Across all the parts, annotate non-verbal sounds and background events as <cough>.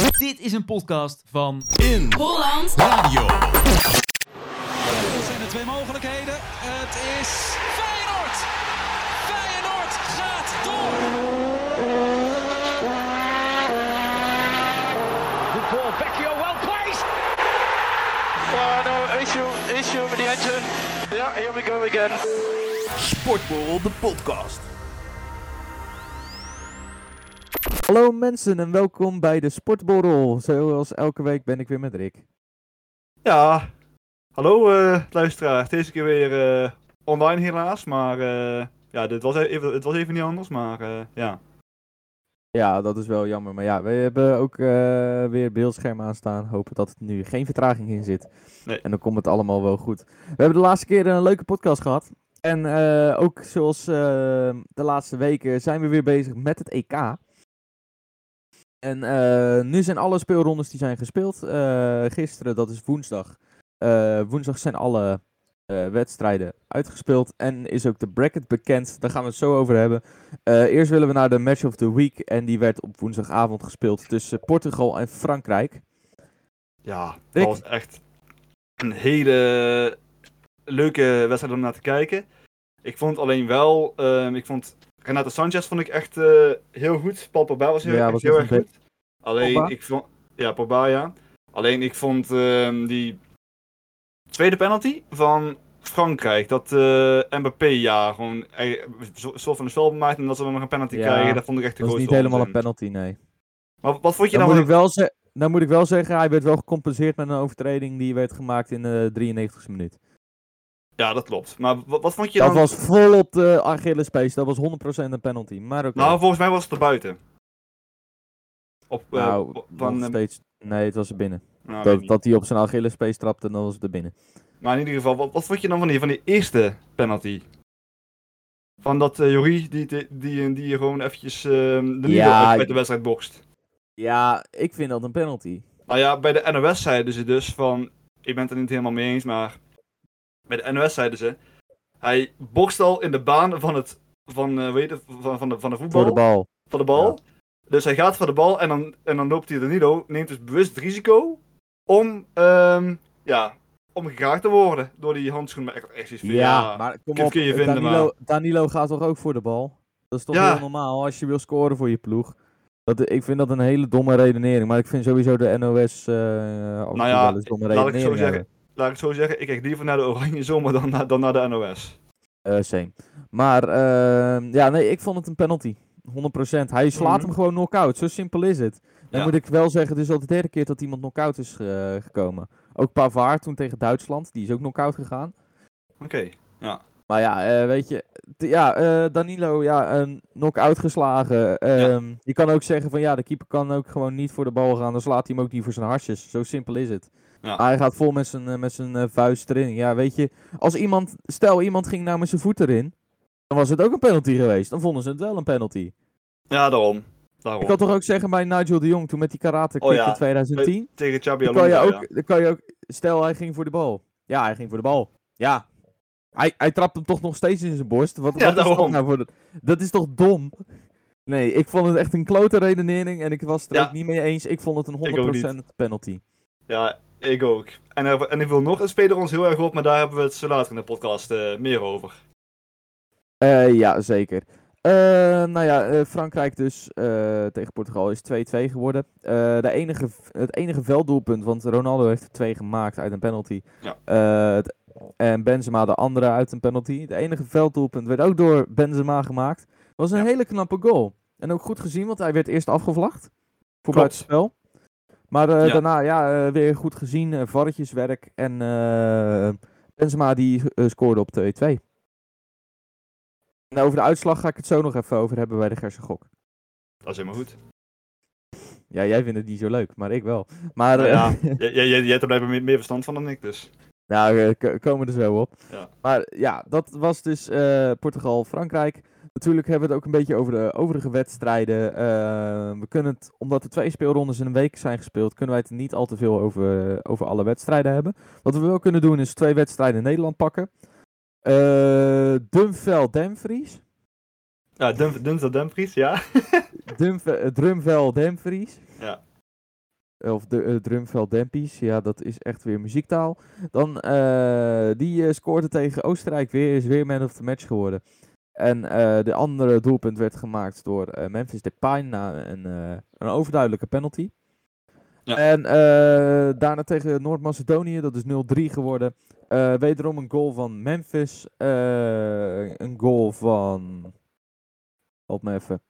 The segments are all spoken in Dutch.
Dit is een podcast van In Holland Radio. Dit zijn de twee mogelijkheden. Het is Feyenoord. Feyenoord gaat door. Good ball, Vecchio well placed. Oh no, issue, issue with the engine. Yeah, here we go again. Sportborrel, de podcast. Hallo mensen en welkom bij de Sportborrel. Zoals elke week ben ik weer met Rick. Ja, hallo luisteraar. Deze keer weer eh, online helaas, maar eh, ja, dit was even, het was even niet anders, maar ja. Ja, dat is wel jammer. Maar ja, we hebben ook weer beeldscherm aanstaan. Hopen dat het nu geen vertraging in zit. Nee. En dan komt het allemaal wel goed. We hebben de laatste keer een leuke podcast gehad. En ook zoals de laatste weken zijn we weer bezig met het EK. En eh, nu zijn alle speelrondes die zijn gespeeld. Eh, gisteren, dat is woensdag. Eh, woensdag zijn alle wedstrijden uitgespeeld. En is ook de bracket bekend. Daar gaan we het zo over hebben. Eerst willen we naar de match of the week. En die werd op woensdagavond gespeeld tussen Portugal en Frankrijk. Ja, dat was echt een hele leuke wedstrijd om naar te kijken. Ik vond alleen wel, ehm, ik vond Renato Sanchez vond ik echt eh, heel goed. Paul Pogba was heel, Ja, echt was heel erg goed. Alleen Pogba? ik vond, ja, Pogba ja. Alleen ik vond ehm, die tweede penalty van Frankrijk, dat eh Mbappé ja, gewoon eh, zo- soort van een spel maakt en dat ze dan nog een penalty Ja, krijgen, dat vond ik echt de Dat is grootste niet helemaal een penalty, nee. Maar wat vond je Dan dan moet, van ik wel ze- dan moet ik wel zeggen, hij werd wel gecompenseerd met een overtreding die werd gemaakt in de 93e minuut. Ja, dat klopt. Maar wat, wat vond je Dat dan? was vol op de Achillespees, dat was 100% een penalty. Maar. Nou, volgens mij was het er buiten. Op, eh, Nou, nog van, eh, steeds... Nee, het was er binnen. nou, Dat, dat hij op zijn Achillespees trapte, dan was het er binnen. Maar in ieder geval, wat, wat vond je dan van die, van die eerste penalty? Van dat uh, Jorie die, die, die, die gewoon eventjes eh, de Ja, uit, ik- de wedstrijd bokst. Ja, ik vind dat een penalty. Nou ja, bij de NOS zeiden ze dus van... Ik ben het er niet helemaal mee eens, maar... Bij de NOS zeiden ze... Hij bokst al in de baan van het... Van, eh, weet je, van, van, de, van de voetbal. Voor de bal. Van de bal. Dus hij gaat voor de bal en dan, en dan loopt hij de Nido. Neemt dus bewust het risico om... ehm, ja, om gegaagd te worden door die handschoen. Maar echt, echt zoiets van, Ja, maar kom kun- op. kun je vinden, Danilo, maar- Danilo gaat toch ook voor de bal? Dat is toch Ja. heel normaal als je wil scoren voor je ploeg. Dat, ik vind dat een hele domme redenering. Maar ik vind sowieso de NOS eh en toe Nou ja, domme laat ik zo hebben. Laat ik het zo zeggen, ik kijk liever naar de Oranje Zomer dan, naar- dan naar de NOS. Eh, same. Maar ehm, ja, nee, ik vond het een penalty. 100%. Hij slaat Mhm. hem gewoon knock-out. Zo simpel is het. Dan Ja. moet ik wel zeggen, het is al de derde keer dat iemand knock-out is eh, gekomen. Ook Pavard toen tegen Duitsland. Die is ook knock-out gegaan. Oké. Maar ja, eh, weet je, ja, Danilo, ja, een knock-out geslagen. Ehm, Je kan ook zeggen van ja, de keeper kan ook gewoon niet voor de bal gaan. Dan slaat hij hem ook niet voor zijn hartjes. Zo simpel is het. Ja. Hij gaat vol met zijn, eh, met zijn eh, vuist erin. Ja, weet je, als iemand, stel iemand ging nou met zijn voet erin, dan was het ook een penalty geweest. Dan vonden ze het wel een penalty. Ja, daarom. daarom. Ik kan toch ook zeggen bij Nigel de Jong toen met die karate kick Oh ja, in 2010. Tegen Chabi Dan kan, je ook, dan kan je ook, stel hij ging voor de bal. Ja, hij ging voor de bal. Ja. Hij, hij trapt hem toch nog steeds in zijn borst. Wat, Ja, wat is dat, nou voor de, dat is toch dom? Nee, ik vond het echt een klote redenering en ik was het er Ja. ook niet mee eens. Ik vond het een Ik ook niet. 100% penalty. Ja, ik ook. En, er- en ik wil nog een speler ons heel erg op, maar daar hebben we het zo later in de podcast eh, meer over. Eh, ja, zeker. Eh, nou ja, Frankrijk dus tegen Portugal is 2-2 geworden. De enige, het enige velddoelpunt, want Ronaldo heeft er twee gemaakt uit een penalty. Ja. Het- en Benzema de andere uit een penalty. De enige velddoelpunt werd ook door Benzema gemaakt. Was een Ja. hele knappe goal. En ook goed gezien, want hij werd eerst afgevlacht. Voor buitenspel. Maar eh, Ja. daarna ja, eh, weer goed gezien, uh, varretjeswerk. En eh, Benzema die eh, scoorde op 2-2. En over de uitslag ga ik het zo nog even over hebben bij de Gerse Gok. Dat is helemaal goed. Ja, jij vindt het niet zo leuk, maar ik wel. Maar Nou eh, ja, <laughs> jij, hebt er blijkbaar meer, meer verstand van dan ik dus. nou, eh, k- komen we er zo op. Ja. Maar ja, dat was dus eh, Portugal-Frankrijk. Natuurlijk hebben we het ook een beetje over de overige wedstrijden. Eh, we kunnen het, omdat er twee speelrondes in een week zijn gespeeld, kunnen wij het niet al te veel over, over alle wedstrijden hebben. Wat we wel kunnen doen is twee wedstrijden in Nederland pakken. Eh Dumvel Demvries. Ja, Dun- Dunster Dumfries, ja. <laughs> Eh, Drumvel Demvries. Ja. of de uh, drumveld Dempies, ja, dat is echt weer muziektaal. Dan, uh, die uh, scoorde tegen Oostenrijk weer, is weer man of the match geworden. En de andere doelpunt werd gemaakt door Memphis Depay na een, een overduidelijke penalty. Ja. En daarna tegen Noord-Macedonië, dat is 0-3 geworden. wederom een goal van Memphis. een goal van... Help me even.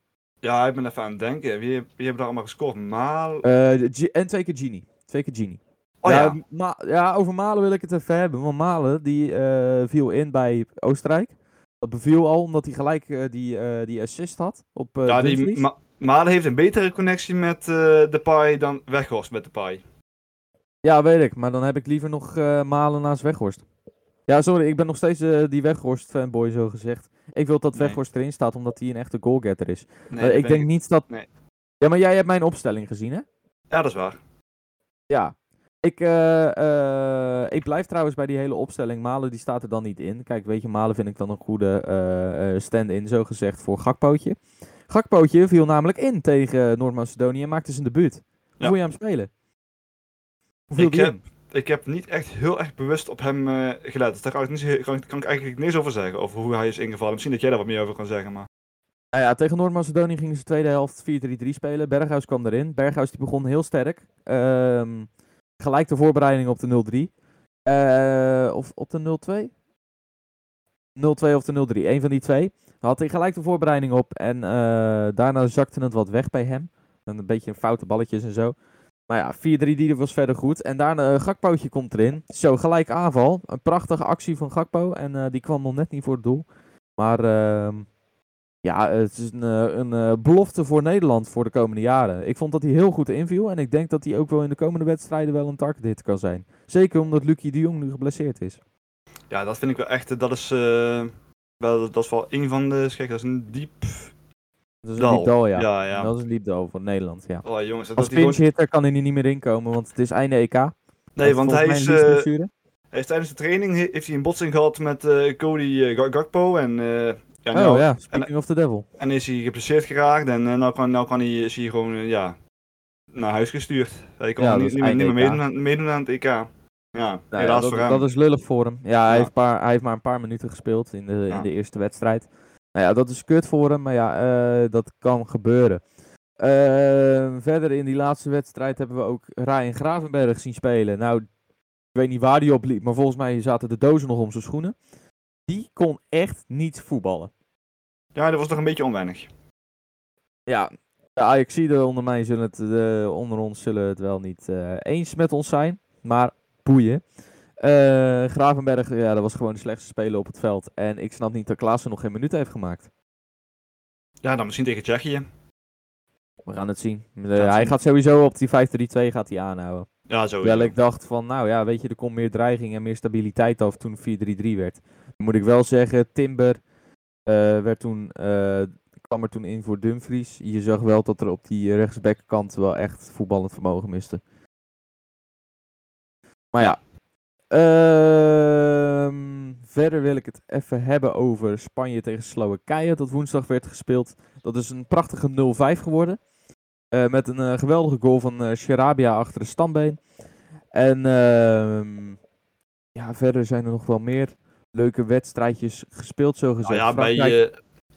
Ja, ik ben even aan het denken. Wie, wie hebben daar allemaal gescoord? Maal... Uh, en twee keer Genie. Twee keer Genie. Oh, ja, ja. Ja, over Malen wil ik het even hebben. Want Malen die, uh, viel in bij Oostenrijk. Dat beviel al omdat hij gelijk uh, die, die assist had. Op, ja, die Ma Malen heeft een betere connectie met de Pai dan Weghorst met de Pai. Ja, weet ik. Maar dan heb ik liever nog Malen naast Weghorst. Ja, sorry. Ik ben nog steeds die Weghorst fanboy zo gezegd. Ik wil dat Weghorst erin staat, omdat hij een echte goalgetter is. Nee, ik denk niet dat... Nee. Ja, maar jij hebt mijn opstelling gezien, hè? Ja, dat is waar. Ja. Ik, uh, uh, ik blijf trouwens bij die hele opstelling. Malen die staat er dan niet in. Kijk, weet je, Malen vind ik dan een goede uh, stand-in, zo gezegd, voor Gakpootje. Gakpootje viel namelijk in tegen Noord-Macedonië en maakte zijn debuut. Hoe ja. wil je hem spelen? Hoe ik, heb, ik heb niet echt heel erg bewust op hem gelet. Dus daar kan ik, niet, kan, kan ik eigenlijk niks over zeggen. Over hoe hij is ingevallen. Misschien dat jij daar wat meer over kan zeggen. Maar... Nou ja, tegen Noord-Macedonië gingen ze de tweede helft 4-3-3 spelen. Berghuis kwam erin. Berghuis die begon heel sterk. Um, gelijk de voorbereiding op de 0-3. Uh, of op de 0-2? 0-2 of de 0-3. Een van die twee. Had hij gelijk de voorbereiding op. En uh, daarna zakte het wat weg bij hem. Een beetje foute balletjes en zo. Maar ja, 4-3 die was verder goed. En daarna uh, Gakpootje komt erin. Zo, gelijk aanval. Een prachtige actie van Gakpo. En die kwam nog net niet voor het doel. Maar uh, ja, het is een, een uh, belofte voor Nederland voor de komende jaren. Ik vond dat hij heel goed inviel. En ik denk dat hij ook wel in de komende wedstrijden wel een target hit kan zijn. Zeker omdat Lucie de Jong nu geblesseerd is. Ja, dat vind ik wel echt. Dat is, wel, dat is wel een van de. Kijk, dat is een diep dat is een ja. ja, ja. Dat is een liefdal van Nederland, ja. Oh, jongens, Als pinch hitter kan hij niet meer inkomen, want het is einde EK. Nee, want hij is, uh, hij is tijdens de training heeft hij een botsing gehad met uh, Cody Gakpo en... ja, nou, oh ja, speaking en, of the devil. En is hij geblesseerd geraakt en nou, kan, nou kan hij, is hij gewoon ja, naar huis gestuurd. Hij kan ja, niet, niet, meer meedoen aan, meedoen aan het EK. Ja, nou, helaas dat. Dat is lullig voor hem. Ja, hij, Heeft paar, hij heeft maar een paar minuten gespeeld in de, in de eerste wedstrijd. Nou ja, dat is kut voor hem, maar ja, uh, dat kan gebeuren. Uh, verder in die laatste wedstrijd hebben we ook Ryan Gravenberg zien spelen. Nou, ik weet niet waar die op liep, maar volgens mij zaten de dozen nog om zijn schoenen. Die kon echt niet voetballen. Ja, dat was toch een beetje onwennig. Ja, de Ajaxiden onder, mij zullen het, onder ons zullen het wel niet uh, eens met ons zijn. Maar boeien. Uh, Gravenberg, ja, dat was gewoon de slechtste speler op het veld. En ik snap niet dat Klaassen nog geen minuut heeft gemaakt. Ja, dan misschien tegen Tsjechië. We gaan het zien. hij gaat sowieso op die 5-3-2 gaat hij aanhouden. Ja. Wel, ik dacht van, nou ja, weet je, er komt meer dreiging en meer stabiliteit af toen 4-3-3 werd. Dan moet ik wel zeggen, Timber uh, werd toen, uh, kwam er toen in voor Dumfries. Je zag wel dat er op die rechtsbackkant wel echt voetballend vermogen miste. Maar ja, Ehm, verder wil ik het even hebben over Spanje tegen Slowakije. Dat woensdag werd gespeeld. Dat is een prachtige 0-5 geworden. Uh, met een uh, geweldige goal van uh, Sharabia achter de stambeen. En ehm, ja, verder zijn er nog wel meer leuke wedstrijdjes gespeeld, zo gezegd. Nou ja, bij,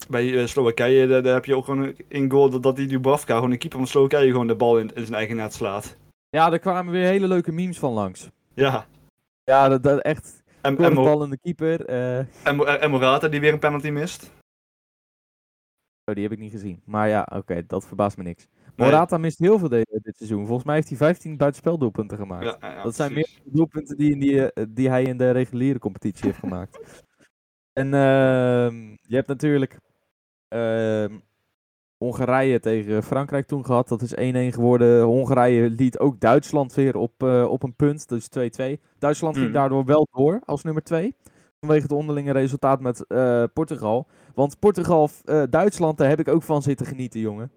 bij Slowakije daar, daar, heb je ook gewoon in goal dat, dat die Dubravka, gewoon een keeper van Slowakije, gewoon de bal in, in zijn eigen net slaat. Ja, daar kwamen weer hele leuke memes van langs. Ja. Ja, dat, dat echt. En, en, bal in de keeper. Uh... En, en Morata die weer een penalty mist. Oh, die heb ik niet gezien. Maar ja, oké, dat verbaast me niks. Morata mist heel veel dit, dit, seizoen. Volgens mij heeft hij 15 buitenspeldoelpunten gemaakt. Ja, ja, dat zijn meer doelpunten die, die, eh, die hij in de reguliere competitie heeft gemaakt. <laughs> En uh, je hebt natuurlijk uh, Hongarije tegen Frankrijk toen gehad. Dat is 1-1 geworden. Hongarije liet ook Duitsland weer op, uh, op een punt. Dus 2-2. Duitsland ging mm. daardoor wel door als nummer 2. Vanwege het onderlinge resultaat met uh, Portugal. Want Portugal-Duitsland, uh, daar heb ik ook van zitten genieten, jongen.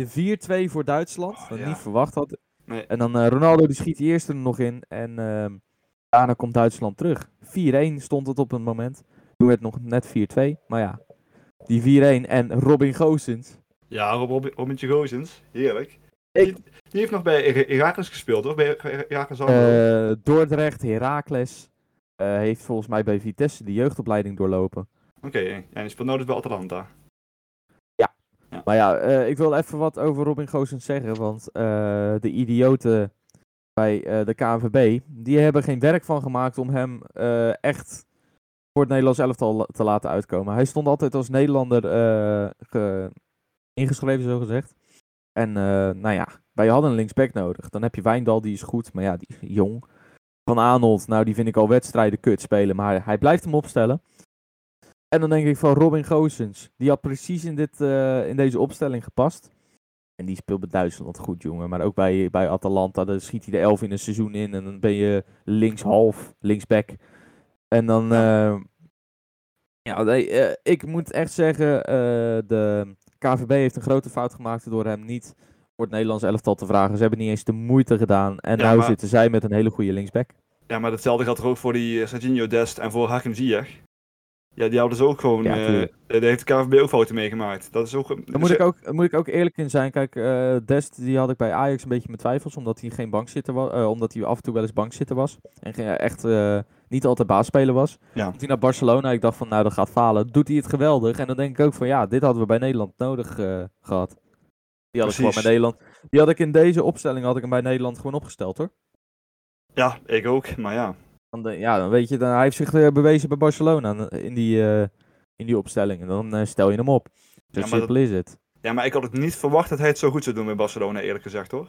4-2 voor Duitsland. Oh, dat ja. niet verwacht had. Nee. En dan Ronaldo die schiet die eerste er nog in. En ehm, daarna komt Duitsland terug. 4-1 stond het op een moment. Toen werd het nog net 4-2. Maar ja, die 4-1 en Robin Goosens. Ja, Rob, Rob, Robintje Goosens. Heerlijk. Die, die heeft nog bij Her- Heracles gespeeld, toch? Bij Her- Heracles Almelo. Eh, Dordrecht, Heracles. eh, heeft volgens mij bij Vitesse de jeugdopleiding doorlopen. Oké, ja, die speelt nou dus bij Atalanta. Maar ja, eh, ik wil even wat over Robin Goossens zeggen. Want eh, de idioten bij eh, de KNVB, die hebben geen werk van gemaakt om hem echt voor het Nederlands elftal te laten uitkomen. Hij stond altijd als Nederlander ge- ingeschreven, zo gezegd. En nou ja, wij hadden een linksback nodig. Dan heb je Wijndal, die is goed, maar ja, die is jong. Van Arnold, nou die vind ik al wedstrijden kut spelen, maar hij blijft hem opstellen. En dan denk ik van Robin Goossens. Die had precies in, dit, eh, in deze opstelling gepast. En die speelt bij Duitsland goed, jongen. Maar ook bij, bij Atalanta, dan schiet hij de 11 in een seizoen in. En dan ben je linkshalf, linksback. En dan... eh, ja, nee, eh, ik moet echt zeggen, eh, de KVB heeft een grote fout gemaakt door hem niet voor het Nederlands elftal te vragen. Ze hebben niet eens de moeite gedaan. En Ja, nu maar- zitten zij met een hele goede linksback. Ja, maar hetzelfde geldt er ook voor die Serginho Dest en voor Hakim Ziyech. Ja, die hadden ze ook gewoon... Ja, eh, daar heeft de KVB ook fouten meegemaakt. Dat is ook... Daar moet, ik ook, moet ik ook eerlijk in zijn. Kijk, eh, Dest die had ik bij Ajax een beetje mijn twijfels. Omdat hij geen bankzitter was. eh, omdat hij af en toe wel eens bankzitter was. En geen- echt niet altijd baasspeler was. Ja. Toen naar Barcelona, ik dacht van nou dat gaat falen. Doet hij het geweldig. En dan denk ik ook van ja, dit hadden we bij Nederland nodig eh, gehad. Die had ik gewoon bij Nederland. Die had ik in deze opstelling had ik hem bij Nederland gewoon opgesteld hoor. Ja, ik ook, maar ja. Dan, de- ja, dan weet je, dan, hij heeft zich bewezen bij Barcelona eh, in die, eh, in die opstelling. En dan eh, stel je hem op. Zo Ja, simpel is het. Ja, maar ik had het niet verwacht dat hij het zo goed zou doen bij Barcelona, eerlijk gezegd hoor.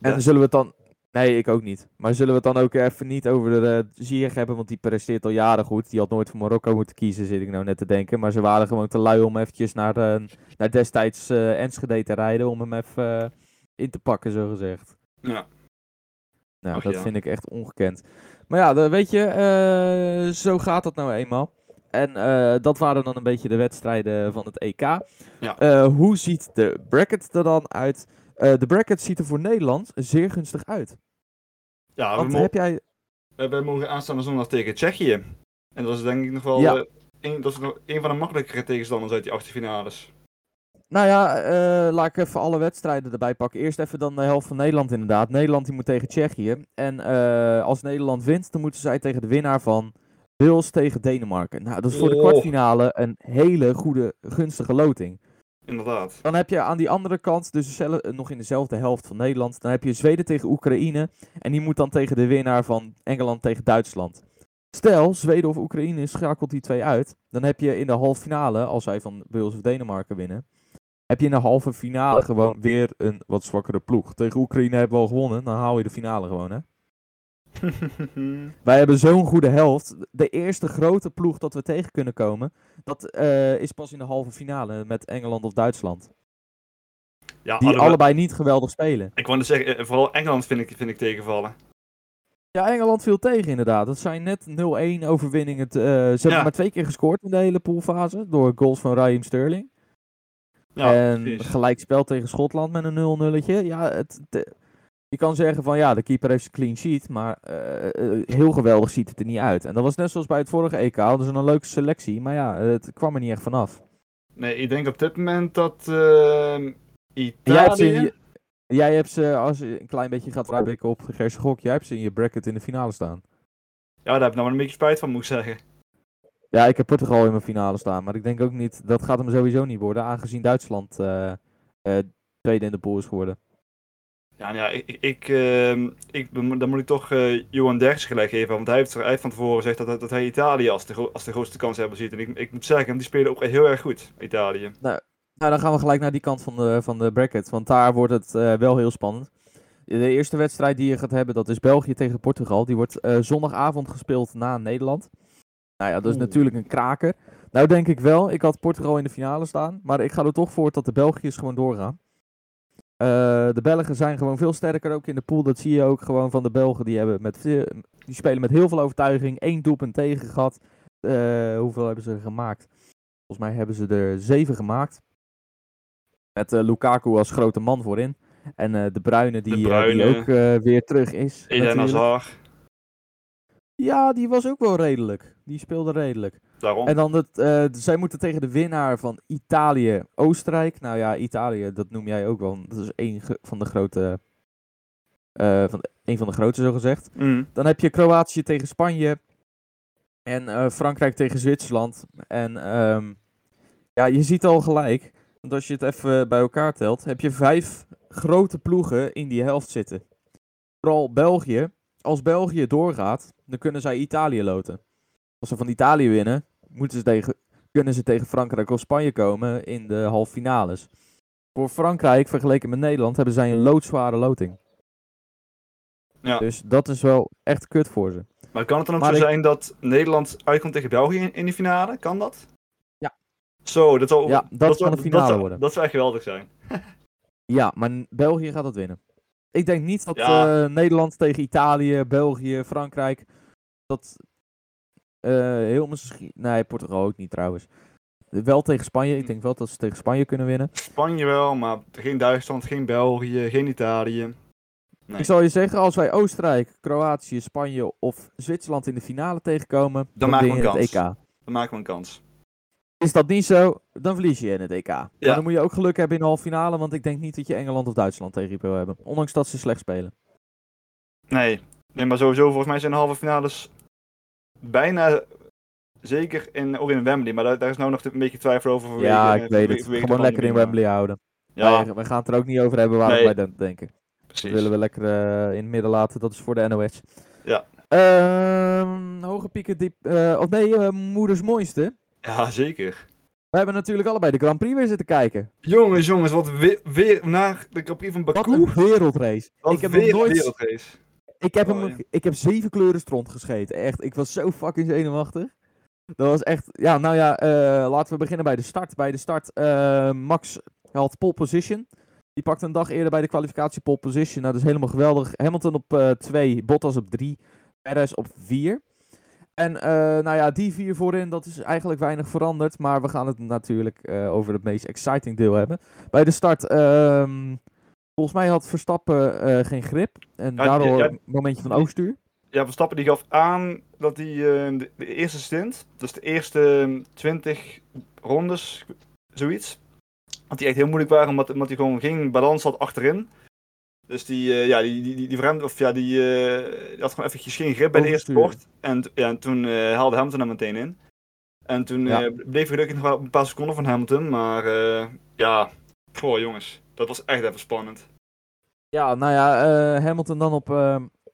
En zullen we het dan... Nee, ik ook niet. Maar zullen we het dan ook even niet over de uh, Ziyech hebben, want die presteert al jaren goed. Die had nooit voor Marokko moeten kiezen, zit ik nou net te denken. Maar ze waren gewoon te lui om eventjes naar, naar destijds Enschede te rijden, om hem even in te pakken, zo gezegd. Ja. Nou, Ach, dat ja. vind ik echt ongekend. Maar ja, weet je, eh, zo gaat dat nou eenmaal. En eh, dat waren dan een beetje de wedstrijden van het EK. Ja. Eh, hoe ziet de bracket er dan uit? De bracket ziet er voor Nederland zeer gunstig uit. Ja, we, Want mo- heb jij... we- we mogen aanstaande zondag tegen Tsjechië. En dat is denk ik nog wel Ja. een, dat is nog een van de makkelijkere tegenstanders uit die achtste finales. Nou ja, eh, laat ik even alle wedstrijden erbij pakken. Eerst even dan de helft van Nederland inderdaad. Nederland die moet tegen Tsjechië. En eh, als Nederland wint, dan moeten zij tegen de winnaar van Wales tegen Denemarken. Nou, dat is voor de Oh. kwartfinale een hele goede, gunstige loting. Inderdaad. Dan heb je aan die andere kant, dus eh, nog in dezelfde helft van Nederland, dan heb je Zweden tegen Oekraïne. En die moet dan tegen de winnaar van Engeland tegen Duitsland. Stel, Zweden of Oekraïne schakelt die twee uit. Dan heb je in de halve finale, als zij van Wales of Denemarken winnen, heb je in de halve finale gewoon weer een wat zwakkere ploeg. Tegen Oekraïne hebben we al gewonnen, dan haal je de finale gewoon, hè. <laughs> Wij hebben zo'n goede helft. De eerste grote ploeg dat we tegen kunnen komen, dat eh, is pas in de halve finale met Engeland of Duitsland. ja, Die allebei niet geweldig spelen. Ik wou net zeggen, eh, vooral Engeland vind ik, vind ik tegenvallen. Ja, Engeland viel tegen inderdaad. Dat zijn net 0-1 overwinningen. eh, ze hebben maar twee keer gescoord in de hele poolfase. Door goals van Raheem Sterling. Ja, en precies. gelijkspel tegen Schotland met een 0-0'tje. Ja, het, de- je kan zeggen van ja, de keeper heeft een clean sheet. Maar eh, eh, heel geweldig ziet het er niet uit. En dat was net zoals bij het vorige EK. Hadden ze een leuke selectie. Maar ja, het kwam er niet echt vanaf. Nee, ik denk op dit moment dat ehm Jij hebt, ze in Italië... je, jij hebt ze, als je een klein beetje gaat vooruitblikken op Gerse Gok, jij hebt ze in je bracket in de finale staan. Ja, daar heb ik nou wel een beetje spijt van, moet ik zeggen. Ja, ik heb Portugal in mijn finale staan, maar ik denk ook niet, dat gaat hem sowieso niet worden, aangezien Duitsland eh, tweede in de pool is geworden. Ja, nou ja, ik, ik, ik, ehm, ik, dan moet- ik toch eh, Johan Derksen gelijk geven, want hij heeft, hij heeft van tevoren gezegd dat, dat hij Italië als de, als de grootste kans hebben ziet. En ik, ik moet zeggen, die spelen ook heel erg goed, Italië. Nou, dan gaan we gelijk naar die kant van de, van de bracket, want daar wordt het wel heel spannend. De eerste wedstrijd die je gaat hebben, dat is België tegen Portugal. Die wordt zondagavond gespeeld na Nederland. Nou ja, dat is Oeh. natuurlijk een kraker. Nou denk ik wel, ik had Portugal in de finale staan, maar ik ga er toch voor dat de Belgiërs gewoon doorgaan. Eh, de Belgen zijn gewoon veel sterker ook in de pool. Dat zie je ook gewoon van de Belgen. Die, hebben met die spelen met heel veel overtuiging. Eén doelpunt tegen gehad. Eh, hoeveel hebben ze er gemaakt? Volgens mij hebben ze er zeven gemaakt. Met eh, Lukaku als grote man voorin. En eh, de Bruyne die, eh, die ook eh, weer terug is. Eden. Hazard. Ja, die was ook wel redelijk. Die speelde redelijk. Daarom. En dan het, eh, zij moeten tegen de winnaar van Italië-Oostenrijk. Nou ja, Italië, dat noem jij ook wel. Dat is een van de grote. eh, van de- een van de grote, zo gezegd. Mm. Dan heb je Kroatië tegen Spanje. En eh, Frankrijk tegen Zwitserland. En ehm, ja, je ziet al gelijk. Want als je het even bij elkaar telt, heb je vijf grote ploegen in die helft zitten. Vooral België. Als België doorgaat, dan kunnen zij Italië loten. Als ze van Italië winnen, moeten ze tegen, kunnen ze tegen Frankrijk of Spanje komen in de halve finales. Voor Frankrijk, vergeleken met Nederland, hebben zij een loodzware loting. Ja. Dus dat is wel echt kut voor ze. Maar kan het dan ook Maar zo ik- zijn dat Nederland uitkomt tegen België in, in die finale? Kan dat? Ja. Zo, dat zal, Ja, dat kan een finale worden. Dat zou echt geweldig zijn. <laughs> Ja, maar België gaat dat winnen. Ik denk niet dat Ja. eh, Nederland tegen Italië, België, Frankrijk. Dat eh, heel misschien. Nee, Portugal ook niet trouwens. Wel tegen Spanje. Ik denk wel dat ze tegen Spanje kunnen winnen. Spanje wel, maar geen Duitsland, geen België, geen Italië. Nee. Ik zal je zeggen, als wij Oostenrijk, Kroatië, Spanje of Zwitserland in de finale tegenkomen, dan, maken we een kans. Dan maken we een kans. Is dat niet zo, dan verlies je in het EK. Maar dan moet je ook geluk hebben in de halve finale, want ik denk niet dat je Engeland of Duitsland tegen je wil hebben. Ondanks dat ze slecht spelen. Nee. nee, maar sowieso, volgens mij zijn de halve finales bijna zeker in, ook in Wembley. Maar daar, daar is nou nog een beetje twijfel over. vanwege- ja, ik vanwege- weet het. Gewoon lekker in pandemie, Wembley houden. Ja, Wij- we gaan het er ook niet over hebben waarom Nee. wij dat denken. Dat precies. willen we lekker eh, in het midden laten. Dat is voor de NOS. Ja. Ehm, hoge pieken, diep. eh, of nee, eh, moeders mooiste. Ja, zeker. We hebben natuurlijk allebei de Grand Prix weer zitten kijken. Jongens, jongens, wat weer, weer naar de Grand Prix van Wat Baku. een wereldrace. Wat ik heb weer nooit- wereldrace. Ik heb, Oh, hem, ja. ik heb zeven kleuren stront gescheten. Echt, ik was zo fucking zenuwachtig. Dat was echt... Ja, nou ja, eh, laten we beginnen bij de start. Bij de start, eh, Max had pole position. Die pakte een dag eerder bij de kwalificatie pole position. Nou, dat is helemaal geweldig. Hamilton op 2, Bottas op 3, Perez op 4. En eh, nou ja, die vier voorin, dat is eigenlijk weinig veranderd. Maar we gaan het natuurlijk eh, over het meest exciting deel hebben. Bij de start, ehm, volgens mij had Verstappen eh, geen grip. En Ja, daardoor ja, een momentje van overstuur. Ja, Verstappen die gaf aan dat hij de, de eerste stint, dus de eerste eh, 20 rondes, zoiets, dat die echt heel moeilijk waren omdat, omdat hij gewoon geen balans had achterin. Dus die, eh, ja, die, die, die, die verremde, of ja, die, eh, die had gewoon eventjes geen grip bij de eerste bocht. En, ja, en toen eh, haalde Hamilton hem meteen in. En toen Ja. bleef er gelukkig nog wel een paar seconden van Hamilton, maar ja, goh jongens, dat was echt even spannend. Ja, nou ja, Hamilton dan op,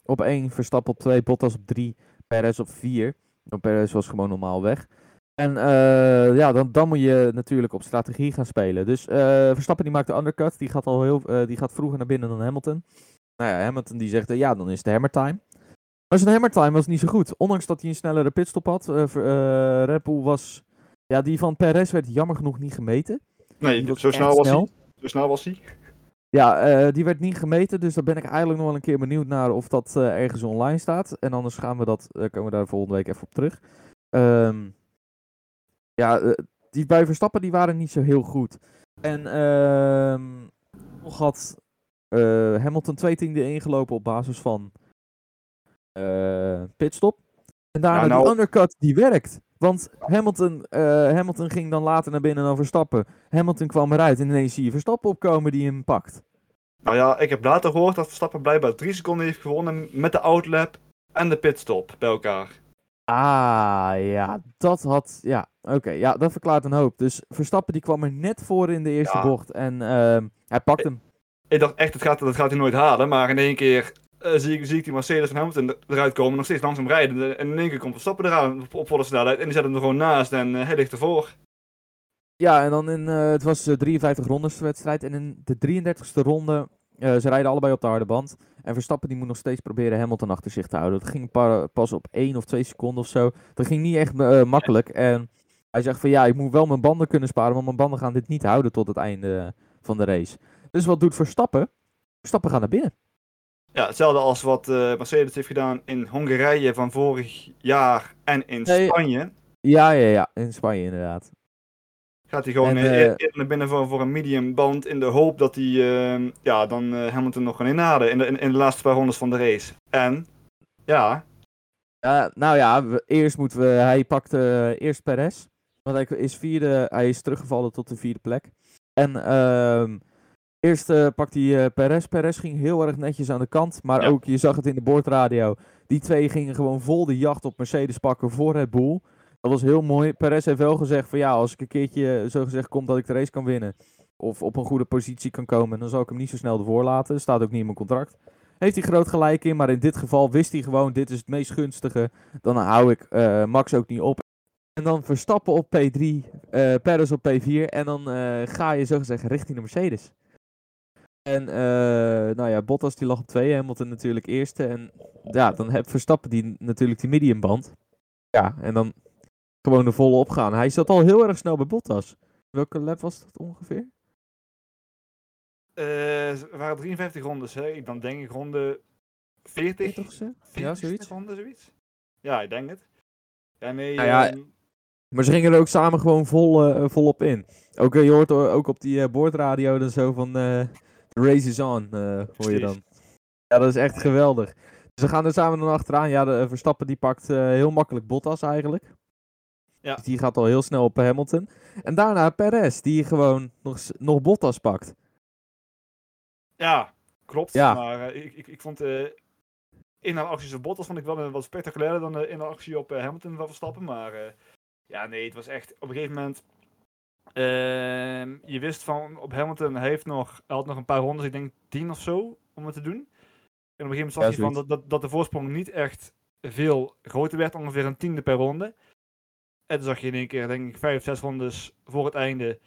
op 1, Verstappen op 2, Bottas op 3, Perez op 4. Nou, Perez was gewoon normaal weg. En eh, ja, dan, dan moet je natuurlijk op strategie gaan spelen. Dus eh, Verstappen die maakt de undercut, die gaat, al heel, eh, die gaat vroeger naar binnen dan Hamilton. Nou ja, Hamilton die zegt, ja, dan is het hammer time. Maar zijn hammer time was niet zo goed. Ondanks dat hij een snellere pitstop had. Red Bull was, ja, die van Perez werd jammer genoeg niet gemeten. Nee, zo snel was snel. hij. Zo snel was hij. Ja, die werd niet gemeten, dus daar ben ik eigenlijk nog wel een keer benieuwd naar of dat ergens online staat. En anders gaan we dat, komen we daar volgende week even op terug. Ehm, ja, eh, die bij Verstappen die waren niet zo heel goed. En ehm nog had eh, Hamilton twee tiende ingelopen op basis van eh, pitstop. En daarna nou- die undercut, die werkt. Want Hamilton, Hamilton ging dan later naar binnen dan Verstappen. Hamilton kwam eruit en ineens zie je Verstappen opkomen die hem pakt. Nou ja, ik heb later gehoord dat Verstappen blijkbaar 3 seconden heeft gewonnen met de outlap en de pitstop bij elkaar. Ah, ja, dat had. Ja, oké, ja, dat verklaart een hoop. Dus Verstappen die kwam er net voor in de eerste Ja. bocht en ehm, hij pakt hem. Ik dacht echt, dat gaat, dat gaat hij nooit halen. Maar in één keer eh, zie, ik, zie ik die Mercedes van Hamilton er- eruit komen, nog steeds langzaam rijden. En in één keer komt Verstappen eraan op, op volle snelheid. En die zet hem er gewoon naast en eh, hij ligt ervoor. Ja, en dan in. eh, het was eh, 53 rondes de wedstrijd. En in de 33ste ronde. ze rijden allebei op de harde band. En Verstappen die moet nog steeds proberen Hamilton achter zich te houden. Dat ging pa- pas op 1 of 2 seconden of zo. Dat ging niet echt eh, makkelijk. En hij zegt van ja, ik moet wel mijn banden kunnen sparen. Want mijn banden gaan dit niet houden tot het einde van de race. Dus wat doet Verstappen? Verstappen gaat naar binnen. Ja, hetzelfde als wat eh, Mercedes heeft gedaan in Hongarije van vorig jaar en in Nee. Spanje. Ja, ja, ja. In Spanje inderdaad. Gaat hij gewoon En, eh, naar binnen voor, voor een medium band in de hoop dat hij eh, ja, dan eh, Hamilton nog kan inhalen in de, in, in de laatste paar rondes van de race. En ja, nou ja, we- eerst moeten we. Hij pakte eh, eerst Perez. Want hij is, vierde, hij is teruggevallen tot de vierde plek. En ehm eerst eh pakt hij Perez. Perez ging heel erg netjes aan de kant. Maar Ja. ook, je zag het in de boordradio. Die twee gingen gewoon vol de jacht op Mercedes pakken voor Red Bull. Dat was heel mooi. Perez heeft wel gezegd van ja, als ik een keertje zo gezegd kom dat ik de race kan winnen. Of op een goede positie kan komen, dan zal ik hem niet zo snel ervoor laten. Staat ook niet in mijn contract. Heeft hij groot gelijk in, maar in dit geval wist hij gewoon, dit is het meest gunstige. Dan hou ik eh, Max ook niet op. En dan Verstappen op P3, eh Perez op P4. En dan eh, ga je zo gezegd richting de Mercedes. En eh, nou ja, Bottas die lag op 2, Hamilton natuurlijk eerste. En ja, dan heb Verstappen die natuurlijk die mediumband. Ja, en dan gewoon de volle opgaan. Hij zat al heel erg snel bij Bottas. Welke lap was dat ongeveer? Er waren 53 rondes, hè? Ik- Dan denk ik ronde 40. Toch ze? 40 Ja, zoiets. ronde, zoiets. Ja, ik denk het. Ja, nee. Nou ja, ehm, Maar ze gingen er ook samen gewoon vol, eh, volop in. Ook, eh, je hoort ook op die boordradio dan zo van The race is on, hoor je dan. Ja, dat is echt geweldig. Ze gaan er samen dan achteraan. Ja, de Verstappen die pakt heel makkelijk Bottas eigenlijk. Ja. Dus die gaat al heel snel op Hamilton. En daarna Perez, die gewoon nog, nog Bottas pakt. Ja, klopt. Ja. Maar eh, ik, ik, ik vond de inhaalacties op Bottas vond ik wel een wat spectaculairder dan de inhaalactie op eh, Hamilton van Verstappen. Maar eh, ja, nee, het was echt op een gegeven moment. ehm, je wist van op Hamilton, hij heeft nog, hij had nog een paar rondes, ik denk tien of zo, om het te doen. En op een gegeven moment zag Ja, je van dat, dat, dat de voorsprong niet echt veel groter werd, ongeveer een tiende per ronde. En toen zag je in één keer, denk ik, vijf, zes rondes voor het einde,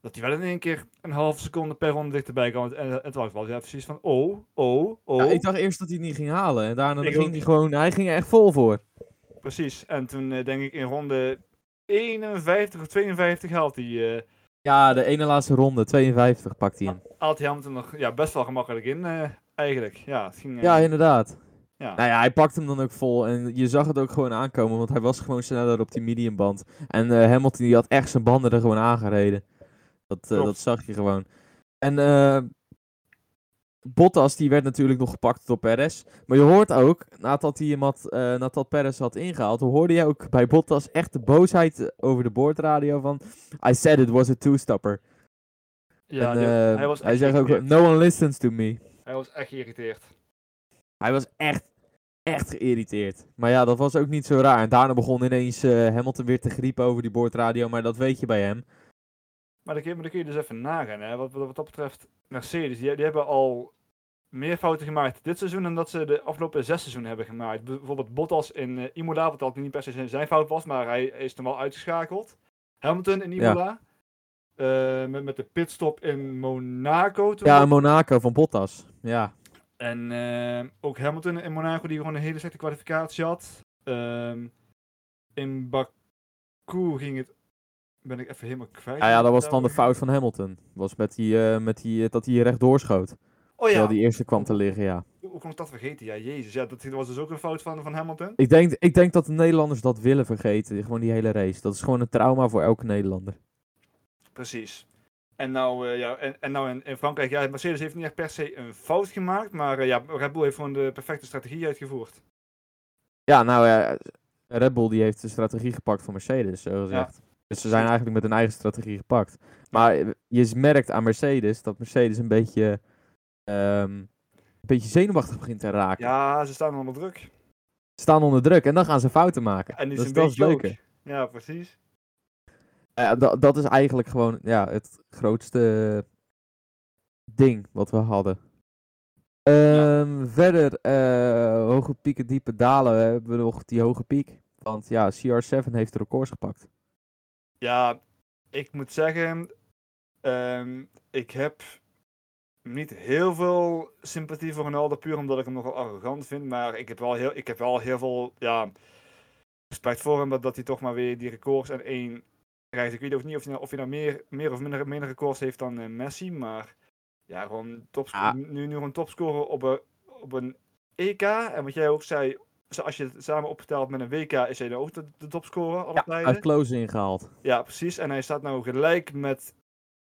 dat hij wel in één keer een halve seconde per ronde dichterbij kwam. En, en toen was even precies van, oh, oh, oh. Ja, ik dacht eerst dat hij het niet ging halen. En daarna ging ook. hij gewoon, hij ging er echt vol voor. Precies. En toen eh, denk ik in ronde 51 of 52 haalt hij, eh Ja, de ene laatste ronde, 52 pakt hij hem. haalt hij Hamilton nog ja, best wel gemakkelijk in, eh, eigenlijk. Ja, het ging... eh, Ja, inderdaad. Ja. Nou ja, hij pakt hem dan ook vol. En je zag het ook gewoon aankomen, want hij was gewoon sneller op die mediumband. En eh, Hamilton die had echt zijn banden er gewoon aangereden. Dat, eh, dat zag je gewoon. En eh, Bottas die werd natuurlijk nog gepakt door Perez. Maar je hoort ook, nadat, hij hem had, nadat Perez had ingehaald, hoorde je ook bij Bottas echt de boosheid over de boordradio van... I said it was a two-stopper. ja en, die- hij was hij zegt ook, no one listens to me. Hij was echt geïrriteerd. Hij was echt, echt geïrriteerd. Maar ja, dat was ook niet zo raar. En daarna begon ineens eh, Hamilton weer te griepen over die boordradio. Maar dat weet je bij hem. Maar dan kun je, maar dan kun je dus even nagaan. Hè. Wat, wat, wat dat betreft, Mercedes, die, die hebben al meer fouten gemaakt dit seizoen dan dat ze de afgelopen zes seizoenen hebben gemaakt. Bij- Bijvoorbeeld Bottas in eh, Imola, wat dat niet per se zijn- fout was, maar hij is toen wel uitgeschakeld. Hamilton in Ja. Imola. eh, met, met de pitstop in Monaco toen. Ja, en Monaco van Bottas. Ja. En eh, ook Hamilton in Monaco, die gewoon een hele slechte kwalificatie had. Ehm, in Baku ging het. Ben ik even helemaal kwijt. Ja, ja, dat was dan de fout van Hamilton. Was met die, eh, met die, dat hij rechtdoor schoot. Oh ja, Terwijl die eerste kwam te liggen, ja. hoe kon ik dat vergeten? Ja, jezus. Ja, dat was dus ook een fout van, van Hamilton. Ik denk, ik denk dat de Nederlanders dat willen vergeten. Gewoon die hele race. Dat is gewoon een trauma voor elke Nederlander. Precies. En nou, eh, ja, en, en nou in, in Frankrijk, ja, Mercedes heeft niet echt per se een fout gemaakt, maar eh, ja, Red Bull heeft gewoon de perfecte strategie uitgevoerd. Ja, nou ja. Red Bull die heeft de strategie gepakt van Mercedes, zo gezegd. Dus ze zijn eigenlijk met hun eigen strategie gepakt. Maar eh, je merkt aan Mercedes dat Mercedes een beetje, ehm, een beetje zenuwachtig begint te raken. Ja, ze staan onder druk. Ze staan onder druk en dan gaan ze fouten maken. En die dat is is een dat is beetje leuke. ook. Ja, precies. Ja, da- dat is eigenlijk gewoon ja, het grootste ding wat we hadden. Ehm, Verder, eh, hoge pieken, diepe dalen, hebben we nog die hoge piek. Want ja, CR7 heeft de records gepakt. Ja, ik moet zeggen, ehm, ik heb niet heel veel sympathie voor Ronaldo, puur omdat ik hem nogal arrogant vind. Maar ik heb wel heel, ik heb wel heel veel ja, respect voor hem, dat, dat hij toch maar weer die records en één Ik weet ook niet of hij nou, of hij nou meer, meer of minder, minder records heeft dan eh, Messi, maar ja, gewoon Ah. nu, nu gewoon topscorer op een, op een EK. En wat jij ook zei, als je het samen opgeteld met een WK, is hij dan ook de, de topscorer alle Hij heeft close ingehaald. Ja, precies. En hij staat nou gelijk met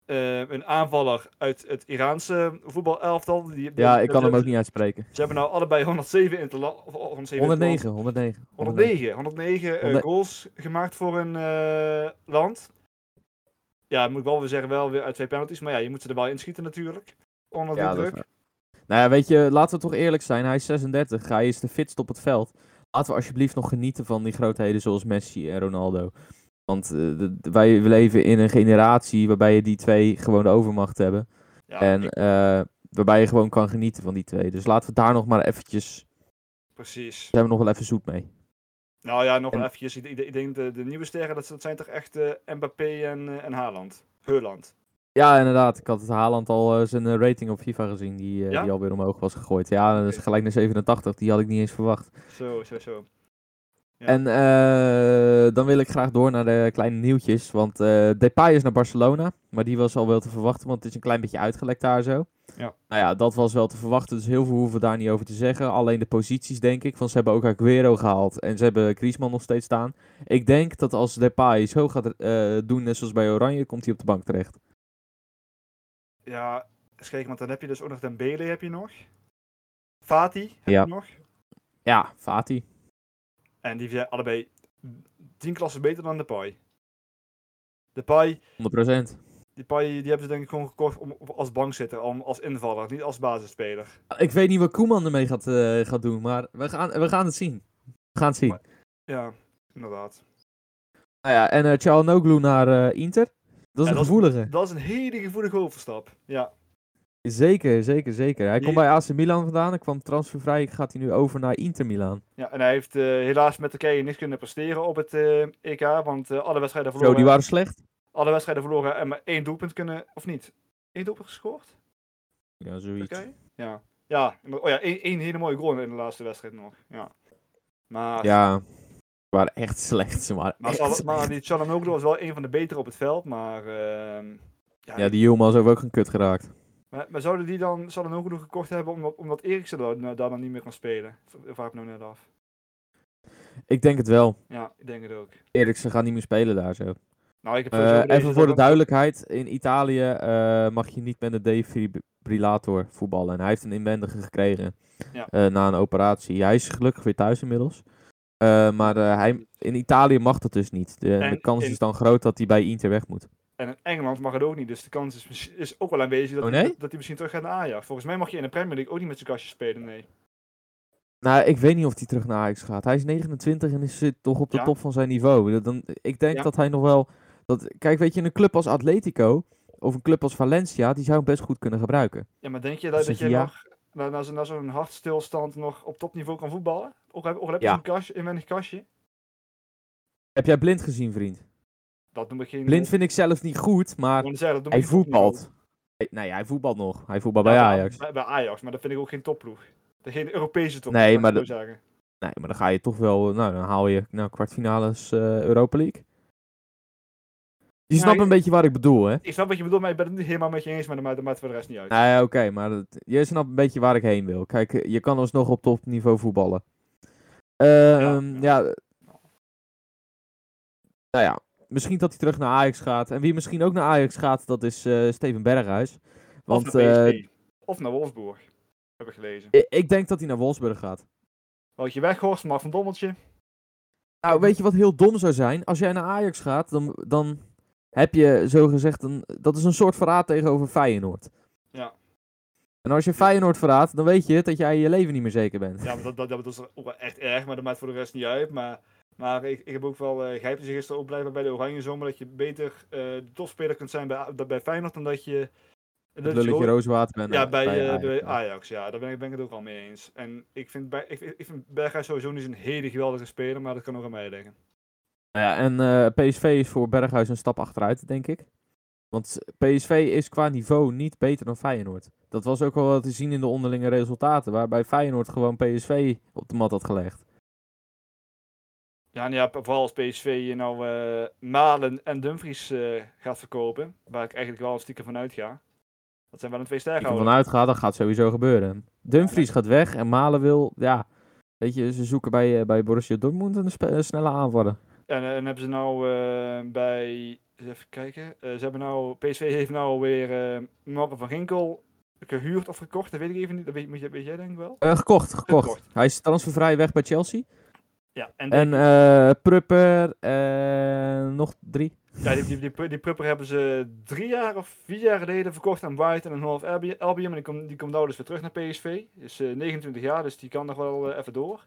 eh, een aanvaller uit het Iraanse voetbalelftal. Die, Ja, ik kan hem ook niet uitspreken. Ze hebben nou allebei 107 interland. Of 107 109, 109. 109, 109 eh, Honderd- goals gemaakt voor een eh, land. Ja, moet ik wel weer zeggen, wel weer uit twee penalties. Maar ja, je moet ze er wel inschieten natuurlijk. Onder Ja, is druk. Nou ja, weet je, laten we toch eerlijk zijn. Hij is 36, hij is de fitst op het veld. Laten we alsjeblieft nog genieten van die grootheden zoals Messi en Ronaldo. Want eh, wij leven in een generatie waarbij je die twee gewoon de overmacht hebben. Ja, en ik- eh, waarbij je gewoon kan genieten van die twee. Dus laten we daar nog maar eventjes... precies. Daar zijn we nog wel even zoet mee. Nou ja, nog En- eventjes. Ik, ik, ik denk de, de nieuwe sterren, dat, dat zijn toch echt eh, Mbappé en, en Haaland. Heuland. Ja, inderdaad. Ik had het Haaland al zijn rating op FIFA gezien, die, Ja? die alweer omhoog was gegooid. Ja, dat is gelijk naar 87. Die had ik niet eens verwacht. Zo, zo, zo. Ja. En eh, dan wil ik graag door naar de kleine nieuwtjes. Want eh Depay is naar Barcelona. Maar die was al wel te verwachten, want het is een klein beetje uitgelekt daar zo. Ja. Nou ja, dat was wel te verwachten. Dus heel veel hoeven we daar niet over te zeggen. Alleen de posities, denk ik. Want ze hebben ook Aguero gehaald. En ze hebben Griezmann nog steeds staan. Ik denk dat als Depay zo gaat eh, doen, net zoals bij Oranje, komt hij op de bank terecht. Ja, eens kijken, want dan heb je dus ook nog Dembele heb je nog. Fati heb Ja. je nog. Ja, Fati. En die zijn allebei tien klassen beter dan Depay. Depay, 100%. Depay die hebben ze denk ik gewoon gekocht om, als bankzitter, om, als invaller, niet als basisspeler. Ik weet niet wat Koeman ermee gaat, eh, gaat doen. Maar we gaan, we gaan het zien. We gaan het zien. Maar- Ja, inderdaad. Nou ja, en uh, Çalhanoğlu naar eh, Inter. Dat is Ja, een dat is- gevoelige. Dat is een hele gevoelige overstap. Ja, Zeker, zeker, zeker. Hij Die- komt bij AC Milan vandaan. Hij kwam transfervrij. Gaat hij nu over naar Inter Milan. ja en hij heeft eh, helaas met Turkije niks kunnen presteren op het eh, EK, want eh, alle wedstrijden Zo, verloren. die waren slecht. Alle wedstrijden verloren en maar één doelpunt kunnen, of niet? Eén doelpunt gescoord? Ja, zoiets. Turkije? Ja. Ja, oh ja, één, één hele mooie goal in de laatste wedstrijd nog. Ja. Maar, Ja, ze waren echt slecht. Ze waren maar, echt Sal- slecht. maar die Çalhanoğlu was wel een van de betere op het veld, maar... ehm, ja, Ja, die Yilmaz heeft ook geen kut geraakt. Maar, maar zouden die dan Çalhanoğlu gekocht hebben omdat, omdat Eriksen daar, daar dan niet meer kan spelen? Vraag ik me nou net af. Ik denk het wel. Ja, ik denk het ook. Eriksen gaat niet meer spelen daar zo. Nou, ik heb Eh, even voor de duidelijkheid. In Italië eh, mag je niet met een defibrillator voetballen. En hij heeft een inwendige gekregen Ja. eh, na een operatie. Hij is gelukkig weer thuis inmiddels. Maar hij, in Italië mag dat dus niet. De, kans in- is dan groot dat hij bij Inter weg moet. En in Engeland mag het ook niet, dus de kans is, is ook wel aanwezig dat, Oh, hij, nee? dat, dat hij misschien terug gaat naar Ajax. Volgens mij mag je in de Premier League ook niet met zijn kastje spelen, nee. Nou, ik weet niet of hij terug naar Ajax gaat. Hij is 29 en is zit toch op de Ja. top van zijn niveau. Dan, ik denk Ja. dat hij nog wel... Dat, kijk, weet je, een club als Atletico of een club als Valencia, die zou hem best goed kunnen gebruiken. Ja, maar denk je dat, dat je nog na, na, zo- na zo'n hartstilstand nog op topniveau kan voetballen? Ook, heb- je een kastje, inwendig kastje? Heb jij Blind gezien, vriend? Dat noem ik geen... Blind vind ik zelf niet goed, maar zeggen, hij voetbalt. Hij- Nee, hij voetbalt nog. Hij voetbalt bij Ja, Ajax. Bij, bij Ajax, maar dat vind ik ook geen topploeg. Geen Europese top. Nee, maar dat... zeggen. Nee, maar dan ga je toch wel... Nou, dan haal je nou, kwartfinales eh, Europa League. Je Ja, snapt een beetje wat ik bedoel, hè? Ik snap wat je bedoelt, maar ik ben het niet helemaal met je eens, maar dat maakt, voor de rest niet uit. Nee, oké, maar dat- je snapt een beetje waar ik heen wil. Kijk, je kan alsnog op topniveau voetballen. Ehm, ja. ja. Nou ja, misschien dat hij terug naar Ajax gaat. En wie misschien ook naar Ajax gaat, dat is eh, Steven Berghuis. Want of naar eh. Of naar Wolfsburg. Heb ik gelezen. ik, ik denk dat hij naar Wolfsburg gaat. Houd je weg, Horst, maar van Dommeltje. Nou, weet je wat heel dom zou zijn? Als jij naar Ajax gaat, dan, dan heb je zogezegd een... Dat is een soort verraad tegenover Feyenoord. Ja. En als je Feyenoord verraadt, dan weet je dat jij je leven niet meer zeker bent. Ja, maar dat, dat, dat is echt erg, maar dat maakt voor de rest niet uit. Maar, maar ik, ik heb ook wel uh, Gijpjes gisteren ook blijven bij de Oranje Zomer. Dat je beter uh, de topspeler kunt zijn bij, bij Feyenoord dan dat je... Dat lulletje gewoon... rooswater bent. Ja, bij, bij, Ajax, bij Ajax. Ja, daar ben ik, ben ik het ook al mee eens. En ik vind, bij, ik, ik vind Berghuis sowieso niet een hele geweldige speler, maar dat kan ook aan mij liggen. Nou ja, en uh, PSV is voor Berghuis een stap achteruit, denk ik. Want PSV is qua niveau niet beter dan Feyenoord. Dat was ook wel te zien in de onderlinge resultaten, waarbij Feyenoord gewoon PSV op de mat had gelegd. Ja, en ja, vooral als PSV nou uh, Malen en Dumfries uh, gaat verkopen, waar ik eigenlijk wel stiekem van uitga. Dat zijn wel een twee sterke Als ik ervan uitga, dat gaat sowieso gebeuren. Dumfries Ja, gaat weg en Malen wil, ja, weet je, ze zoeken bij, uh, bij Borussia Dortmund een, een snelle aanvaller. En, en hebben ze nou uh, bij even kijken. Eh, ze hebben nou, PSV heeft nou eh Marco van Ginkel gehuurd of gekocht. Dat weet ik even niet. Dat weet, je- jij denk ik wel. Eh, gekocht, gekocht. Gekocht. Hij is transfervrij weg bij Chelsea. Ja, en, En die, eh Prupper en nog drie. ja, die, die, die, die Prupper hebben ze drie jaar of vier jaar geleden verkocht aan Brighton en Half Albion. En die komt die komt nou dus weer terug naar PSV. Is eh, 29 jaar, dus die kan nog wel eh, even door.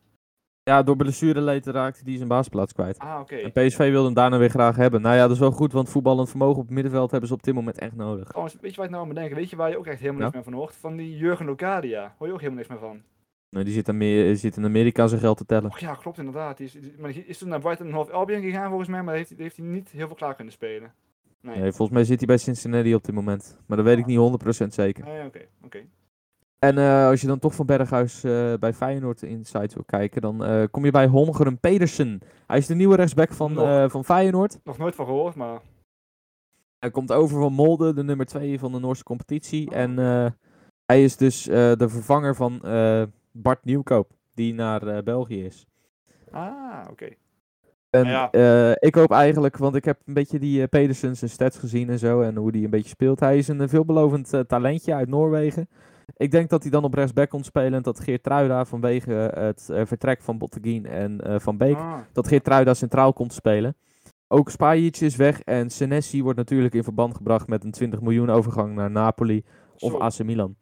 Ja, door blessureleed raakte hij zijn baasplaats kwijt. Ah, oké. En PSV wilde hem daarna weer graag hebben. Nou ja, dat is wel goed, want voetballend vermogen op het middenveld hebben ze op dit moment echt nodig. Trouwens, weet je waar ik nou aan bedenk? Weet je waar je ook echt helemaal Ja? niks meer van hoort? Van die Jurgen Locadia. Hoor je ook helemaal niks meer van. Die zit, in Amer- zit in Amerika zijn geld te tellen. Och ja, klopt inderdaad. Die is, die- maar die is toen naar Brighton en Half Albion gegaan volgens mij, maar heeft, hij- heeft hij niet heel veel klaar kunnen spelen. Nee. Nee, volgens mij zit hij bij Cincinnati op dit moment. Maar dat weet ik niet 100% zeker. Nee, oké, oké. En eh, als je dan toch van Berghuis eh, bij Feyenoord Insight wil kijken, dan eh, kom je bij Holmgren Pedersen. Hij is de nieuwe rechtsback van, van Feyenoord. Nog nooit van gehoord, maar Hij komt over van Molde, de nummer 2 van de Noorse competitie. Oh. En hij is dus de vervanger van Bart Nieuwkoop, die naar eh, België is. Ah, oké. En Ja. eh, ik hoop eigenlijk, want ik heb een beetje die eh, Pedersen zijn stats gezien en zo. En hoe die een beetje speelt. Hij is een veelbelovend talentje uit Noorwegen. Ik denk dat hij dan op rechtsback komt spelen. En dat Geert Truida vanwege het vertrek van Botteguin en Van Beek. Ah, Dat Geert Truida centraal komt spelen. Ook Spajic is weg. En Senesi wordt natuurlijk in verband gebracht met een 20 miljoen overgang naar Napoli of zo, AC Milan.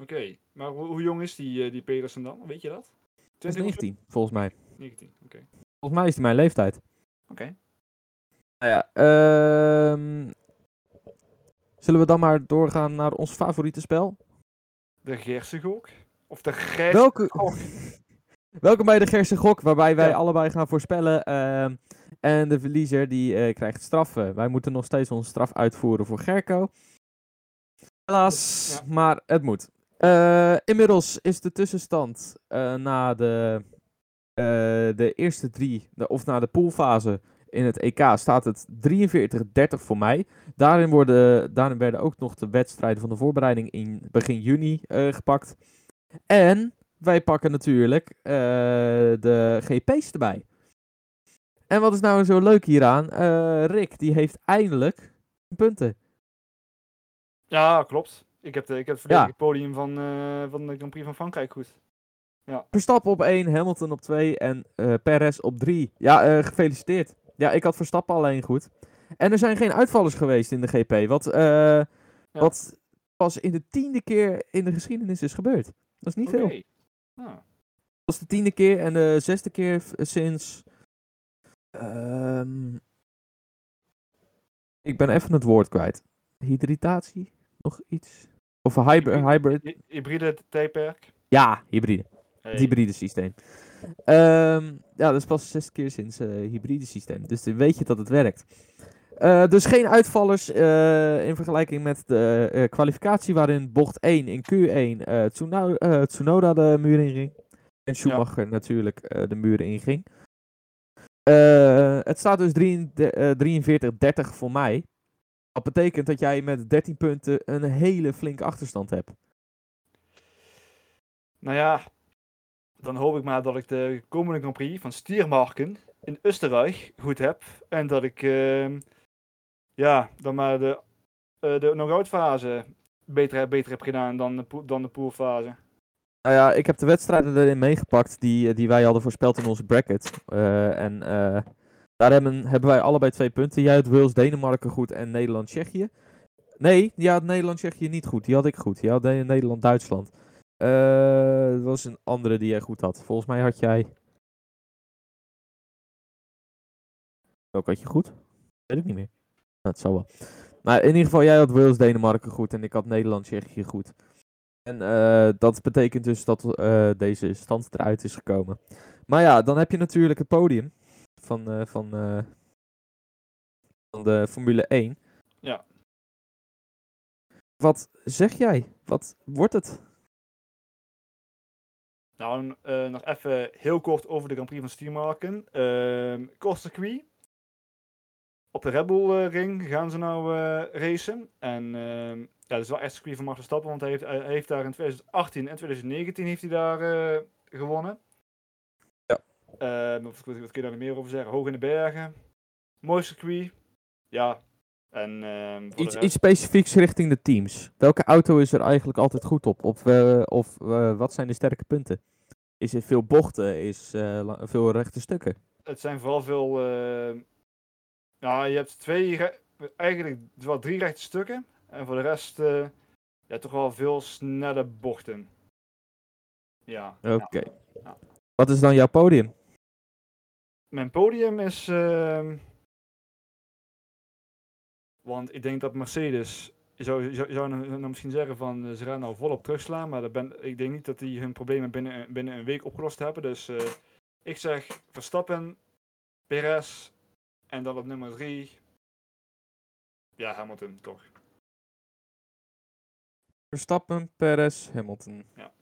Oké, maar hoe, hoe jong is die, eh, die Pedersen dan? Weet je dat? Dat is 20 of zo? 19, volgens mij. 19, oké. Volgens mij is hij mijn leeftijd. Oké. Nou ja, ehm, zullen we dan maar doorgaan naar ons favoriete spel? De Gersengok? Of de Gers... Welke... Gok. <laughs> Welkom bij de Gerse Gok, waarbij wij Ja. allebei gaan voorspellen. ehm, en de verliezer die eh, krijgt straffen. Wij moeten nog steeds onze straf uitvoeren voor Gerco. Helaas, Ja. maar het moet. Eh, inmiddels is de tussenstand eh, na de, eh, de eerste drie, of na de poolfase in het EK, staat het 43-30 voor mij. Daarin, worden, daarin werden ook nog de wedstrijden van de voorbereiding in begin juni gepakt. En wij pakken natuurlijk de GP's erbij. En wat is nou zo leuk hieraan? Rick, die heeft eindelijk punten. Ja, klopt. Ik heb, de, ik heb het podium van, eh, van de Grand Prix van Frankrijk goed. Verstappen op 1, Hamilton op 2 en eh Perez op 3. Ja, eh, gefeliciteerd. Ja, ik had Verstappen alleen goed. En er zijn geen uitvallers geweest in de GP. Wat, wat pas in de tiende keer in de geschiedenis is gebeurd. Dat is niet veel. Ah, Dat is de tiende keer en de zesde keer sinds. ehm, ik ben even het woord kwijt. Hydratatie? Nog iets? Of een hybrid? hybrid? hy- Hybride tijdperk. Ja, hybride. Hey. Het hybride systeem. Ehm, ja, dat is pas zesde keer sinds eh hybride systeem. Dus dan weet je dat het werkt. Eh, dus geen uitvallers eh, in vergelijking met de kwalificatie waarin bocht 1 in Q1 eh, Tsuno- eh, Tsunoda de muur inging. En Schumacher natuurlijk de muren inging. Het staat dus 43-30 voor mij. Dat betekent dat jij met 13 punten een hele flinke achterstand hebt. Nou ja, dan hoop ik maar dat ik de komende Grand Prix van Stiermarken in Oostenrijk goed heb. En dat ik, ehm, ja, dan maar de, eh de knock-out fase beter, beter heb gedaan dan de, dan de poolfase. Nou ja, ik heb de wedstrijden erin meegepakt die, eh, die wij hadden voorspeld in onze bracket. Eh, en eh, daar hebben, hebben wij allebei twee punten. Jij had Wales, Denemarken goed en Nederland, Tsjechië. Nee, die had Nederland, Tsjechië niet goed. Die had ik goed. Die had De- Nederland, Duitsland. Eh, dat was een andere die jij goed had. Volgens mij had jij... Welke had je goed? Weet ik niet meer. Nou, het zal wel. Maar in ieder geval, jij had Wales, Denemarken goed en ik had Nederland, Tsjechië goed. En eh, dat betekent dus dat eh, deze stand eruit is gekomen. Maar ja, dan heb je natuurlijk het podium van, eh, van, eh, van de Formule 1. Ja. Wat zeg jij? Wat wordt het? Nou, eh, nog even heel kort over de Grand Prix van Stiermarken. Ehm kort circuit. Op de Red Bull ring gaan ze nou racen. En ehm, ja, dat is wel echt circuit van Max Verstappen, want hij heeft, hij heeft daar in 2018 en 2019 heeft hij daar gewonnen. Ehm, wat, wat, wat kun je daar nog meer over zeggen? Hoog in de bergen. Mooi circuit. Ja, En ehm, Iets, iets specifieks richting de teams. Welke auto is er eigenlijk altijd goed op? Of, eh, of eh, wat zijn de sterke punten? Is er veel bochten? Is eh, veel rechte stukken? het zijn vooral veel. nou, je hebt twee, eigenlijk wel drie rechte stukken. En voor de rest, ja, toch wel veel snelle bochten. Ja. Oké. Ja. Wat is dan jouw podium? Mijn podium is. ehm, want ik denk dat Mercedes. Je zou, je zou, nou, nou misschien zeggen van eh, ze gaan nou volop terugslaan. Maar dat ben, ik denk niet dat die hun problemen binnen, een- binnen een week opgelost hebben. Dus eh, ik zeg Verstappen, Perez. En dan op nummer drie. Ja, Hamilton toch. Verstappen, Perez, Hamilton. Ja.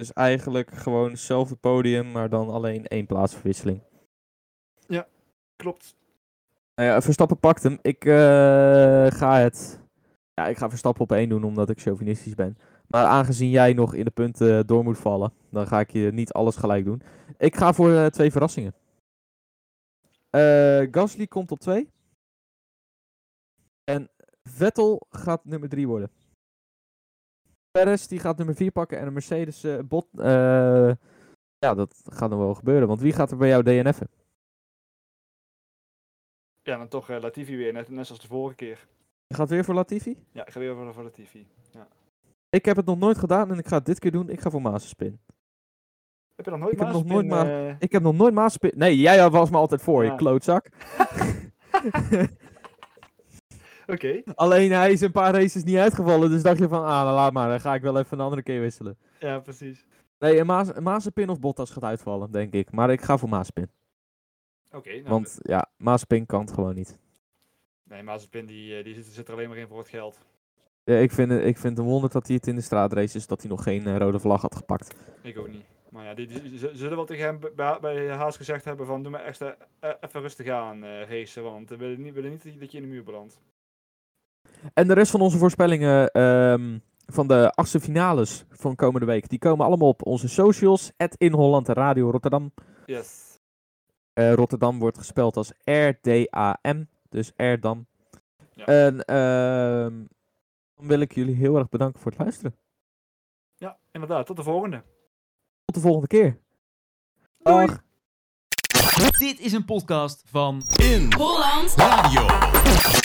Dus eigenlijk gewoon hetzelfde podium, maar dan alleen één plaatsverwisseling. Klopt. Nou ja, Verstappen pakt hem. Ik eh, ga het. Ja, ik ga Verstappen op één doen omdat ik chauvinistisch ben. Maar aangezien jij nog in de punten door moet vallen, dan ga ik je niet alles gelijk doen. Ik ga voor eh, twee verrassingen. Eh Gasly komt op twee. En Vettel gaat nummer drie worden. Perez die gaat nummer vier pakken en een Mercedes eh, bot. eh, ja, dat gaat nog wel gebeuren. Want wie gaat er bij jou DNF'en? Ja, dan toch eh, Latifi weer, net, net zoals de vorige keer. Je gaat weer voor Latifi? Ja, ik ga weer voor, voor Latifi. Ik heb het nog nooit gedaan en ik ga het dit keer doen. Ik ga voor Mazenspin. Heb je nog nooit Ik heb nog Mazepin, nooit Ma- Ik heb nog nooit Mazenspin... Nee, jij was me altijd voor, Ja. je klootzak. <laughs> <laughs> <laughs> Alleen hij is een paar races niet uitgevallen, dus dacht je van, ah, nou, laat maar, dan ga ik wel even een andere keer wisselen. Ja, precies. Nee, een Mazepin of Bottas gaat uitvallen, denk ik. Maar ik ga voor Mazepin. Oké, nou, Want ja, Mazepin kan het gewoon niet. Nee, Mazepin die, eh, die zit, zit er alleen maar in voor het geld. Ja, ik, vind ik vind het een wonder dat hij het in de straatraces, dat hij nog geen eh, rode vlag had gepakt. Ik ook niet. Maar ja, die, zullen wel tegen hem bij, bij Haas gezegd hebben van doe maar echt eh, even rustig aan racen, want we willen niet, willen niet dat je in de muur belandt. En de rest van onze voorspellingen ehm, van de achtste finales van komende week, die komen allemaal op onze socials. in Holland en Radio Rotterdam. Yes. Eh, Rotterdam wordt gespeld als R-D-A-M, dus Erdam. Ja. En ehm, dan wil ik jullie heel erg bedanken voor het luisteren. Ja, inderdaad. Tot de volgende. Tot de volgende keer. Doei. Dag. Dit is een podcast van In Holland Radio.